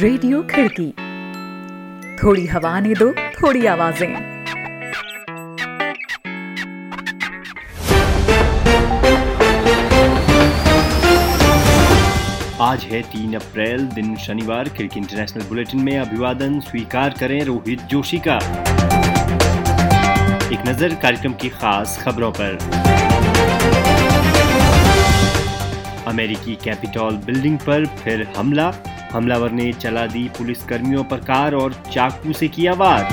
Radio खिड़की। थोड़ी हवा ने दो, थोड़ी आवाज़ें। आज है तीन अप्रैल, दिन शनिवार। खिड़की इंटरनेशनल बुलेटिन में अभिवादन, स्वीकार करें रोहित जोशी का। एक नज़र कार्यक्रम की खास खबरों पर। अमेरिकी कैपिटॉल बिल्डिंग पर फिर हमला। हमलावर ने चला दी पुलिस कर्मियों पर कार और चाकू से किया वार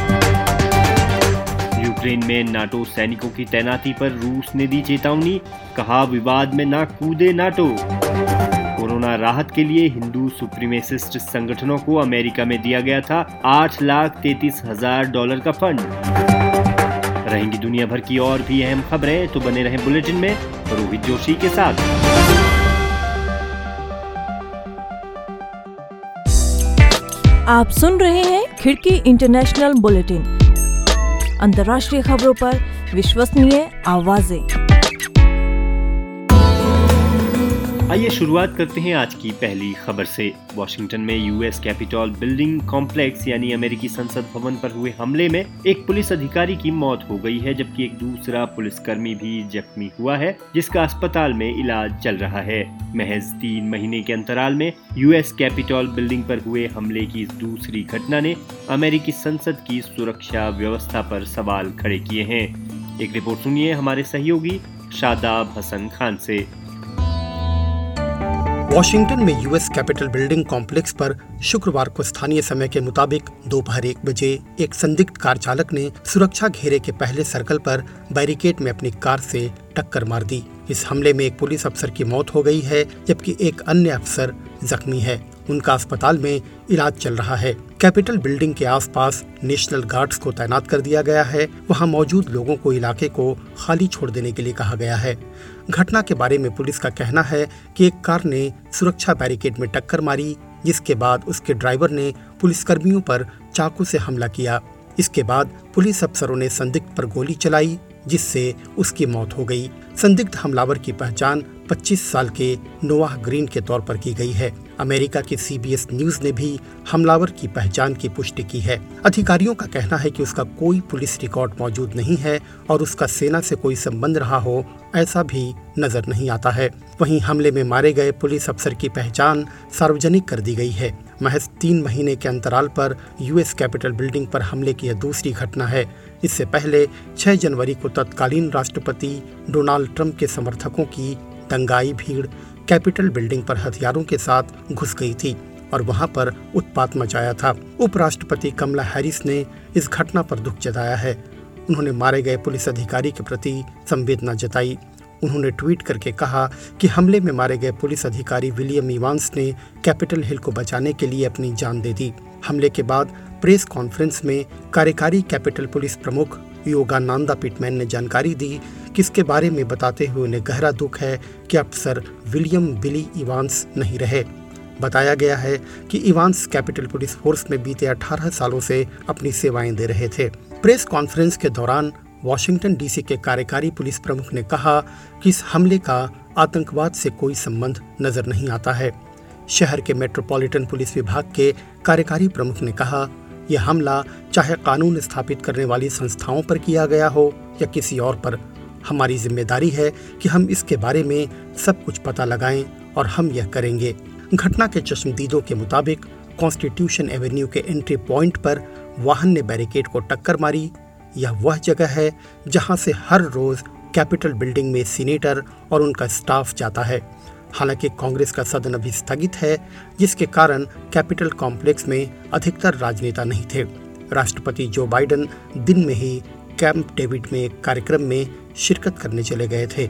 यूक्रेन में नाटो सैनिकों की तैनाती पर रूस ने दी चेतावनी, कहा विवाद में ना कूदे नाटो। कोरोना राहत के लिए हिंदू सुप्रीमेसिस्ट संगठनों को अमेरिका में दिया गया था आठ लाख तैतीस हज़ार डॉलर का फंड। रहेंगी दुनिया भर की और भी अहम खबरें तो बने रहें बुलेटिन में रोहित जोशी के साथ। आप सुन रहे हैं खिड़की इंटरनेशनल बुलेटिन। अंतर्राष्ट्रीय खबरों पर विश्वसनीय आवाज़ें। आइए शुरुआत करते हैं आज की पहली खबर से। वॉशिंगटन में यूएस कैपिटॉल बिल्डिंग कॉम्प्लेक्स यानी अमेरिकी संसद भवन पर हुए हमले में एक पुलिस अधिकारी की मौत हो गई है, जबकि एक दूसरा पुलिसकर्मी भी जख्मी हुआ है, जिसका अस्पताल में इलाज चल रहा है। महज तीन महीने के अंतराल में यूएस कैपिटॉल बिल्डिंग पर हुए हमले की इस दूसरी घटना ने अमेरिकी संसद की सुरक्षा व्यवस्था पर सवाल खड़े किए हैं। एक रिपोर्ट सुनिए हमारे सहयोगी शादाब हसन खान से। वॉशिंगटन में यूएस कैपिटल बिल्डिंग कॉम्प्लेक्स पर शुक्रवार को स्थानीय समय के मुताबिक दोपहर एक बजे एक संदिग्ध कार चालक ने सुरक्षा घेरे के पहले सर्कल पर बैरिकेड में अपनी कार से टक्कर मार दी। इस हमले में एक पुलिस अफसर की मौत हो गई है, जबकि एक अन्य अफसर जख्मी है। उनका अस्पताल में इलाज चल रहा है। कैपिटल बिल्डिंग के आसपास नेशनल गार्ड्स को तैनात कर दिया गया है। वहाँ मौजूद लोगों को इलाके को खाली छोड़ देने के लिए कहा गया है। घटना के बारे में पुलिस का कहना है कि एक कार ने सुरक्षा बैरिकेड में टक्कर मारी, जिसके बाद उसके ड्राइवर ने पुलिसकर्मियों पर चाकू से हमला किया। इसके बाद पुलिस अफसरों ने संदिग्ध पर गोली चलाई, जिससे उसकी मौत हो गई। संदिग्ध हमलावर की पहचान 25 साल के नोवाह ग्रीन के तौर पर की गई है। अमेरिका की सीबीएस न्यूज़ ने भी हमलावर की पहचान की पुष्टि की है। अधिकारियों का कहना है कि उसका कोई पुलिस रिकॉर्ड मौजूद नहीं है और उसका सेना से कोई संबंध रहा हो, ऐसा भी नज़र नहीं आता है। वहीं हमले में मारे गए पुलिस अफसर की पहचान सार्वजनिक कर दी गई है। महज तीन महीने के अंतराल पर यूएस कैपिटल बिल्डिंग पर हमले की यह दूसरी घटना है। इससे पहले 6 जनवरी को तत्कालीन राष्ट्रपति डोनाल्ड ट्रंप के समर्थकों की दंगाई, भीड़ कैपिटल बिल्डिंग पर हथियारों के साथ घुस गई थी और वहाँ पर उत्पात मचाया था। उपराष्ट्रपति कमला हैरिस ने इस घटना पर दुख जताया है। उन्होंने मारे गए पुलिस अधिकारी के प्रति संवेदना जताई। उन्होंने ट्वीट करके कहा कि हमले में मारे गए पुलिस अधिकारी विलियम इवांस ने कैपिटल हिल को बचाने के लिए अपनी जान दे दी। हमले के बाद प्रेस कॉन्फ्रेंस में कार्यकारी कैपिटल पुलिस प्रमुख योगानंदा पिटमैन ने जानकारी दी कि इसके बारे में बताते हुए उन्हें गहरा दुख है कि अफसर विलियम बिली इवांस नहीं रहे। बताया गया है कि इवांस कैपिटल पुलिस फोर्स में बीते 18 सालों से अपनी सेवाएँ दे रहे थे। प्रेस कॉन्फ्रेंस के दौरान वॉशिंगटन डीसी के कार्यकारी पुलिस प्रमुख ने कहा कि इस हमले का आतंकवाद से कोई संबंध नज़र नहीं आता है। शहर के मेट्रोपॉलिटन पुलिस विभाग के कार्यकारी प्रमुख ने कहा, यह हमला चाहे कानून स्थापित करने वाली संस्थाओं पर किया गया हो या किसी और पर हमारी ज़िम्मेदारी है कि हम इसके बारे में सब कुछ पता लगाएँ और हम यह करेंगे। घटना के चश्मदीदों के मुताबिक कॉन्स्टिट्यूशन एवेन्यू के एंट्री पॉइंट पर वाहन ने बैरिकेड को टक्कर मारी। यह वह जगह है जहाँ से हर रोज कैपिटल बिल्डिंग में सीनेटर और उनका स्टाफ जाता है। हालाँकि कांग्रेस का सदन अभी स्थगित है, जिसके कारण कैपिटल कॉम्प्लेक्स में अधिकतर राजनेता नहीं थे। राष्ट्रपति जो बाइडन दिन में ही कैंप डेविड में एक कार्यक्रम में शिरकत करने चले गए थे।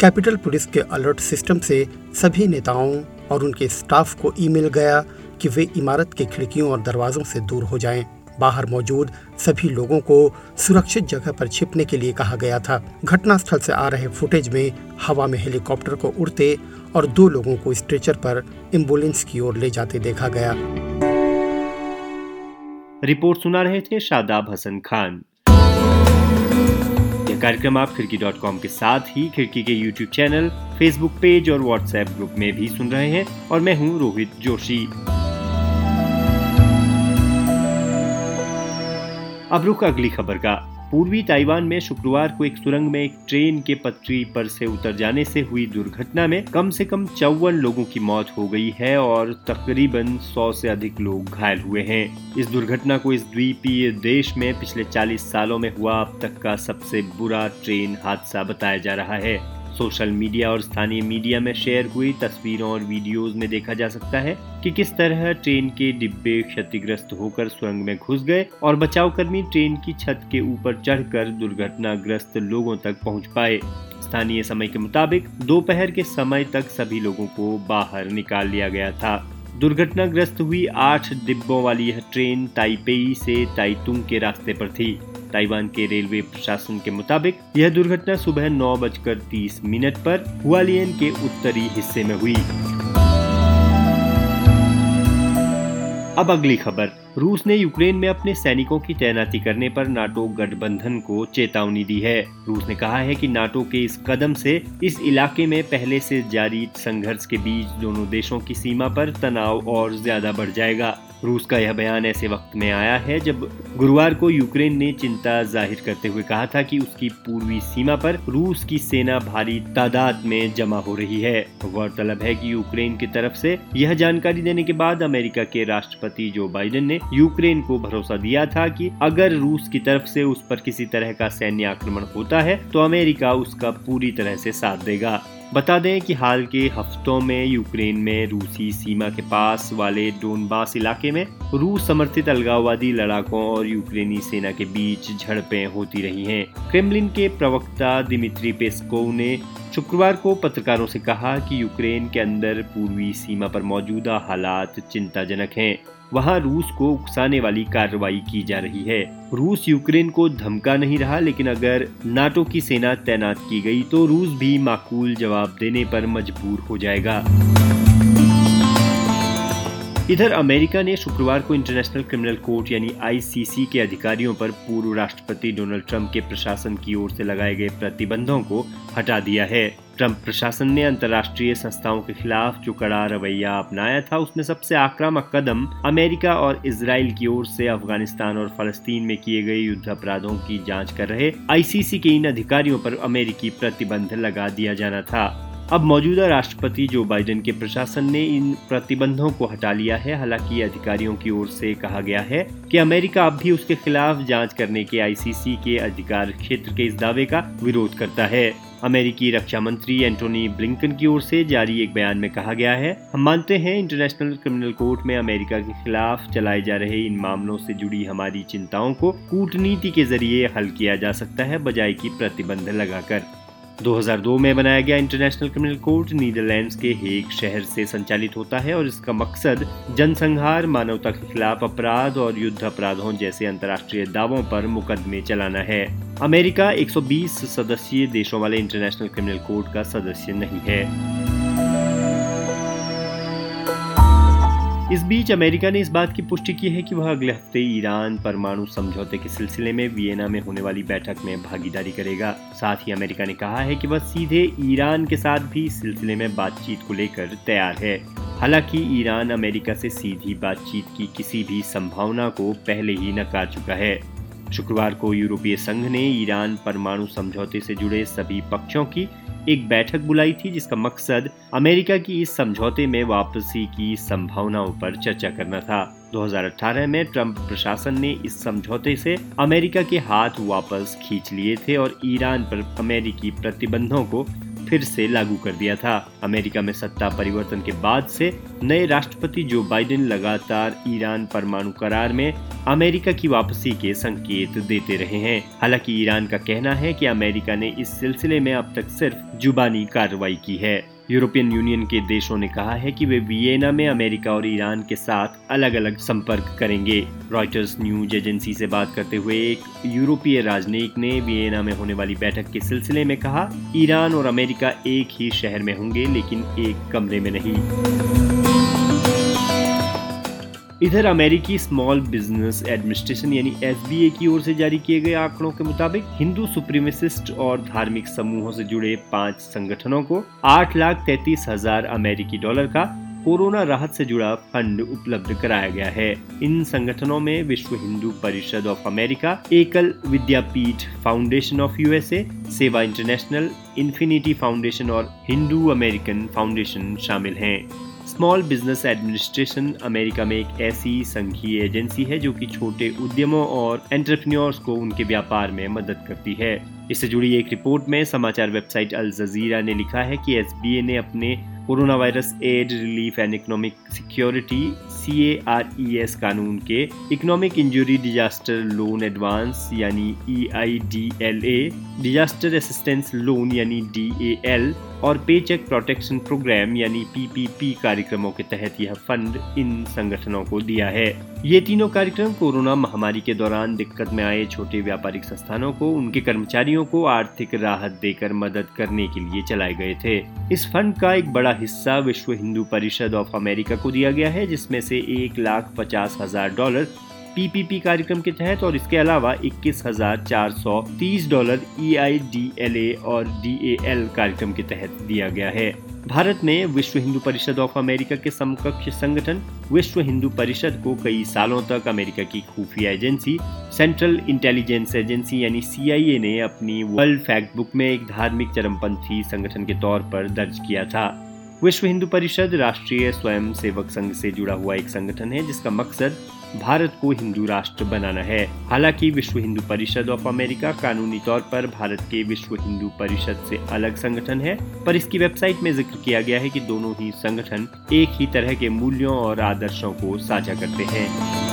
कैपिटल पुलिस के अलर्ट सिस्टम से सभी नेताओं और उनके स्टाफ को ईमेल गया कि वे इमारत के खिड़कियों और दरवाजों से दूर हो जाएँ। बाहर मौजूद सभी लोगों को सुरक्षित जगह पर छिपने के लिए कहा गया था। घटनास्थल से आ रहे फुटेज में हवा में हेलीकॉप्टर को उड़ते और दो लोगों को स्ट्रेचर पर एंबुलेंस की ओर ले जाते देखा गया। रिपोर्ट सुना रहे थे शादाब हसन खान। कार्यक्रम आप खिड़की डॉट कॉम के साथ ही खिड़की के यूट्यूब चैनल फेसबुक पेज और व्हाट्सएप ग्रुप में भी सुन रहे हैं और मैं हूँ रोहित जोशी। अब रुख अगली खबर का। पूर्वी ताइवान में शुक्रवार को एक सुरंग में एक ट्रेन के पटरी पर से उतर जाने से हुई दुर्घटना में कम से कम चौवन लोगों की मौत हो गई है और तकरीबन 100 से अधिक लोग घायल हुए हैं। इस दुर्घटना को इस द्वीपीय देश में पिछले 40 सालों में हुआ अब तक का सबसे बुरा ट्रेन हादसा बताया जा रहा है। सोशल मीडिया और स्थानीय मीडिया में शेयर हुई तस्वीरों और वीडियोस में देखा जा सकता है कि किस तरह ट्रेन के डिब्बे क्षतिग्रस्त होकर सुरंग में घुस गए और बचाव कर्मी ट्रेन की छत के ऊपर चढ़कर दुर्घटनाग्रस्त लोगों तक पहुँच पाए। स्थानीय समय के मुताबिक, दोपहर के समय तक सभी लोगों को बाहर निकाल लिया गया था। दुर्घटनाग्रस्त हुई आठ डिब्बों वाली यह ट्रेन ताइपेई से ताइतुंग के रास्ते पर थी। ताइवान के रेलवे प्रशासन के मुताबिक, यह दुर्घटना सुबह नौ बजकर तीस मिनट पर हुआलियन के उत्तरी हिस्से में हुई। अब अगली खबर। रूस ने यूक्रेन में अपने सैनिकों की तैनाती करने पर नाटो गठबंधन को चेतावनी दी है। रूस ने कहा है कि नाटो के इस कदम से इस इलाके में पहले से जारी संघर्ष के बीच दोनों देशों की सीमा पर तनाव और ज़्यादा बढ़ जाएगा। रूस का यह बयान ऐसे वक्त में आया है जब गुरुवार को यूक्रेन ने चिंता ज़ाहिर करते हुए कहा था कि उसकी पूर्वी सीमा पर रूस की सेना भारी तादाद में जमा हो रही है। गौरतलब है कि यूक्रेन की तरफ़ से यह जानकारी देने के बाद अमेरिका के राष्ट्रपति जो बाइडेन ने यूक्रेन को भरोसा दिया था कि अगर रूस की तरफ़ से उस पर किसी तरह का सैन्य आक्रमण होता है तो अमेरिका उसका पूरी तरह से साथ देगा। बता दें कि हाल के हफ्तों में यूक्रेन में रूसी सीमा के पास वाले डोनबास इलाके में रूस समर्थित अलगाववादी लड़ाकों और यूक्रेनी सेना के बीच झड़पें होती रही हैं। क्रेमलिन के प्रवक्ता दिमित्री पेस्कोव ने शुक्रवार को पत्रकारों से कहा कि यूक्रेन के अंदर पूर्वी सीमा पर मौजूदा हालात चिंताजनक हैं वहाँ रूस को उकसाने वाली कार्रवाई की जा रही है। रूस यूक्रेन को धमका नहीं रहा, लेकिन अगर नाटो की सेना तैनात की गई तो रूस भी माकूल जवाब देने पर मजबूर हो जाएगा। इधर अमेरिका ने शुक्रवार को इंटरनेशनल क्रिमिनल कोर्ट यानी आईसीसी के अधिकारियों पर पूर्व राष्ट्रपति डोनाल्ड ट्रंप के प्रशासन की ओर से लगाए गए प्रतिबंधों को हटा दिया है। ट्रंप प्रशासन ने अंतर्राष्ट्रीय संस्थाओं के खिलाफ जो कड़ा रवैया अपनाया था, उसमें सबसे आक्रामक कदम अमेरिका और इसराइल की ओर से अफ़गानिस्तान और फलस्तीन में किए गए युद्ध अपराधों की जाँच कर रहे आईसीसी के इन अधिकारियों पर अमेरिकी प्रतिबंध लगा दिया जाना था। अब मौजूदा राष्ट्रपति जो बाइडेन के प्रशासन ने इन प्रतिबंधों को हटा लिया है, हालाँकि अधिकारियों की ओर से कहा गया है कि अमेरिका अब भी उसके खिलाफ जाँच करने के आईसीसी के अधिकार क्षेत्र के इस दावे का विरोध करता है। अमेरिकी रक्षा मंत्री एंटोनी ब्लिंकन की ओर से जारी एक बयान में कहा गया है, हम मानते हैं इंटरनेशनल क्रिमिनल कोर्ट में अमेरिका के खिलाफ चलाए जा रहे इन मामलों से जुड़ी हमारी चिंताओं को कूटनीति के ज़रिए हल किया जा सकता है बजाय की प्रतिबंध लगाकर। 2002 में बनाया गया इंटरनेशनल क्रिमिनल कोर्ट नीदरलैंड्स के हेग शहर से संचालित होता है और इसका मकसद जनसंहार, मानवता के खिलाफ अपराध और युद्ध अपराधों जैसे अंतर्राष्ट्रीय दावों पर मुकदमे चलाना है। अमेरिका 120 सदस्यीय देशों वाले इंटरनेशनल क्रिमिनल कोर्ट का सदस्य नहीं है। बीच अमेरिका ने इस बात की पुष्टि की है कि वह अगले हफ़्ते ईरान परमाणु समझौते के सिलसिले में वियना में होने वाली बैठक में भागीदारी करेगा। साथ ही अमेरिका ने कहा है कि वह सीधे ईरान के साथ भी इस सिलसिले में बातचीत को लेकर तैयार है। हालाँकि ईरान अमेरिका से सीधी बातचीत की किसी भी संभावना को पहले ही नकार चुका है। शुक्रवार को यूरोपीय संघ ने ईरान परमाणु समझौते से जुड़े सभी पक्षों की एक बैठक बुलाई थी, जिसका मकसद अमेरिका की इस समझौते में वापसी की संभावनाओं पर चर्चा करना था। 2018 में ट्रंप प्रशासन ने इस समझौते से अमेरिका के हाथ वापस खींच लिए थे और ईरान पर अमेरिकी प्रतिबंधों को फिर से लागू कर दिया था। अमेरिका में सत्ता परिवर्तन के बाद से नए राष्ट्रपति जो बाइडेन लगातार ईरान परमाणु करार में अमेरिका की वापसी के संकेत देते रहे हैं। हालाँकि ईरान का कहना है कि अमेरिका ने इस सिलसिले में अब तक सिर्फ़ जुबानी कार्रवाई की है। यूरोपियन यूनियन के देशों ने कहा है कि वे वियना में अमेरिका और ईरान के साथ अलग अलग संपर्क करेंगे। रॉयटर्स न्यूज़ एजेंसी से बात करते हुए एक यूरोपीय राजनयिक ने वियना में होने वाली बैठक के सिलसिले में कहा, ईरान और अमेरिका एक ही शहर में होंगे, लेकिन एक कमरे में नहीं। इधर अमेरिकी स्मॉल बिज़नेस एडमिनिस्ट्रेशन यानी एसबीए की ओर से जारी किए गए आंकड़ों के मुताबिक हिंदू सुप्रीमिसिस्ट और धार्मिक समूहों से जुड़े पाँच संगठनों को आठ लाख तैतीस हज़ार अमेरिकी डॉलर का कोरोना राहत से जुड़ा फंड उपलब्ध कराया गया है। इन संगठनों में विश्व Hindu Parishad of America, Ekal Vidyapeeth Foundation of USA, Sewa International, Infinity Foundation और हिंदू अमेरिकन फाउंडेशन शामिल हैं। स्मॉल बिज़नेस एडमिनिस्ट्रेशन अमेरिका में एक ऐसी संघीय एजेंसी है जो कि छोटे उद्यमों और एंटरप्रेन्योर्स को उनके व्यापार में मदद करती है। इससे जुड़ी एक रिपोर्ट में समाचार वेबसाइट अल जजीरा ने लिखा है कि एस ने अपने corona virus aid relief and economic security C A R E S कानून के economic injury disaster loan advance यानी E I D L A disaster assistance loan यानी डी ए एल और पे चेक प्रोटेक्शन प्रोग्राम यानी PPP कार्यक्रमों के तहत यह फंड इन संगठनों को दिया है। ये तीनों कार्यक्रम कोरोना महामारी के दौरान दिक्कत में आए छोटे व्यापारिक संस्थानों को, उनके कर्मचारियों को आर्थिक राहत देकर मदद करने के लिए चलाए गए थे। इस फंड का एक बड़ा हिस्सा विश्व हिंदू परिषद ऑफ़ अमेरिका को दिया गया है, जिसमें से एक लाख पचास हज़ार डॉलर पीपीपी कार्यक्रम के तहत और इसके अलावा इक्कीस हज़ार चार सौ तीस dollar E I D L A और डी ए एल कार्यक्रम के तहत दिया गया है। भारत ने विश्व हिंदू परिषद ऑफ़ अमेरिका के समकक्ष संगठन विश्व हिंदू परिषद को कई सालों तक अमेरिका की खुफिया एजेंसी, सेंट्रल इंटेलिजेंस एजेंसी यानी सीआईए ने अपनी वर्ल्ड फैक्ट बुक में एक धार्मिक चरमपंथी संगठन के तौर पर दर्ज किया था। विश्व हिंदू परिषद राष्ट्रीय स्वयं सेवक संघ से जुड़ा हुआ एक संगठन है जिसका मकसद भारत को हिंदू राष्ट्र बनाना है। हालाँकि विश्व हिंदू परिषद ऑफ़ अमेरिका कानूनी तौर पर भारत के विश्व हिंदू परिषद से अलग संगठन है, पर इसकी वेबसाइट में ज़िक्र किया गया है कि दोनों ही संगठन एक ही तरह के मूल्यों और आदर्शों को साझा करते हैं।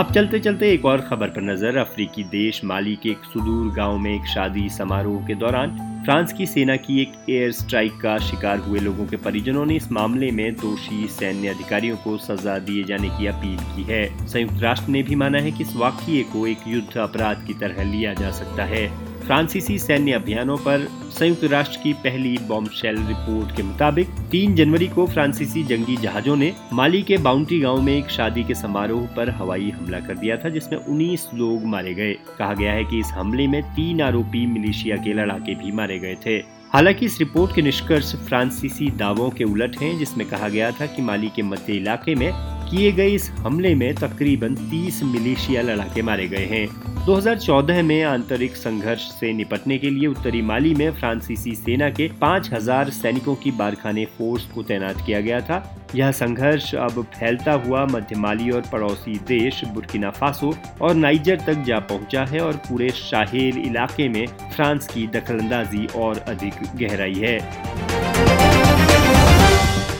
अब चलते चलते एक और खबर पर नज़र, अफ्रीकी देश माली के एक सुदूर गाँव में एक शादी समारोह के दौरान फ्रांस की सेना की एक एयर स्ट्राइक का शिकार हुए लोगों के परिजनों ने इस मामले में दोषी सैन्य अधिकारियों को सजा दिए जाने की अपील की है। संयुक्त राष्ट्र ने भी माना है कि इस वाक्य को एक युद्ध अपराध की तरह लिया जा सकता है। फ्रांसीसी सैन्य अभियानों पर संयुक्त राष्ट्र की पहली बॉम्ब शेल रिपोर्ट के मुताबिक 3 जनवरी को फ्रांसीसी जंगी जहाजों ने माली के बाउंटी गाँव में एक शादी के समारोह पर हवाई हमला कर दिया था, जिसमें 19 लोग मारे गए। कहा गया है कि इस हमले में तीन आरोपी मिलिशिया के लड़ाके भी मारे गए थे। हालाँकि इस रिपोर्ट के निष्कर्ष फ्रांसीसी दावों के उलट हैं, जिसमें कहा गया था कि माली के मध्य इलाके में किए गए इस हमले में तकरीबन 30 मिलिशिया लड़ाके मारे गए हैं। 2014 में आंतरिक संघर्ष से निपटने के लिए उत्तरी माली में फ्रांसीसी सेना के 5000 सैनिकों की बारखाने फोर्स को तैनात किया गया था। यह संघर्ष अब फैलता हुआ मध्य माली और पड़ोसी देश बुर्किना फासो और नाइजर तक जा पहुँचा है और पूरे शाहेल इलाके में फ्रांस की दखलंदाजी और अधिक गहराई है।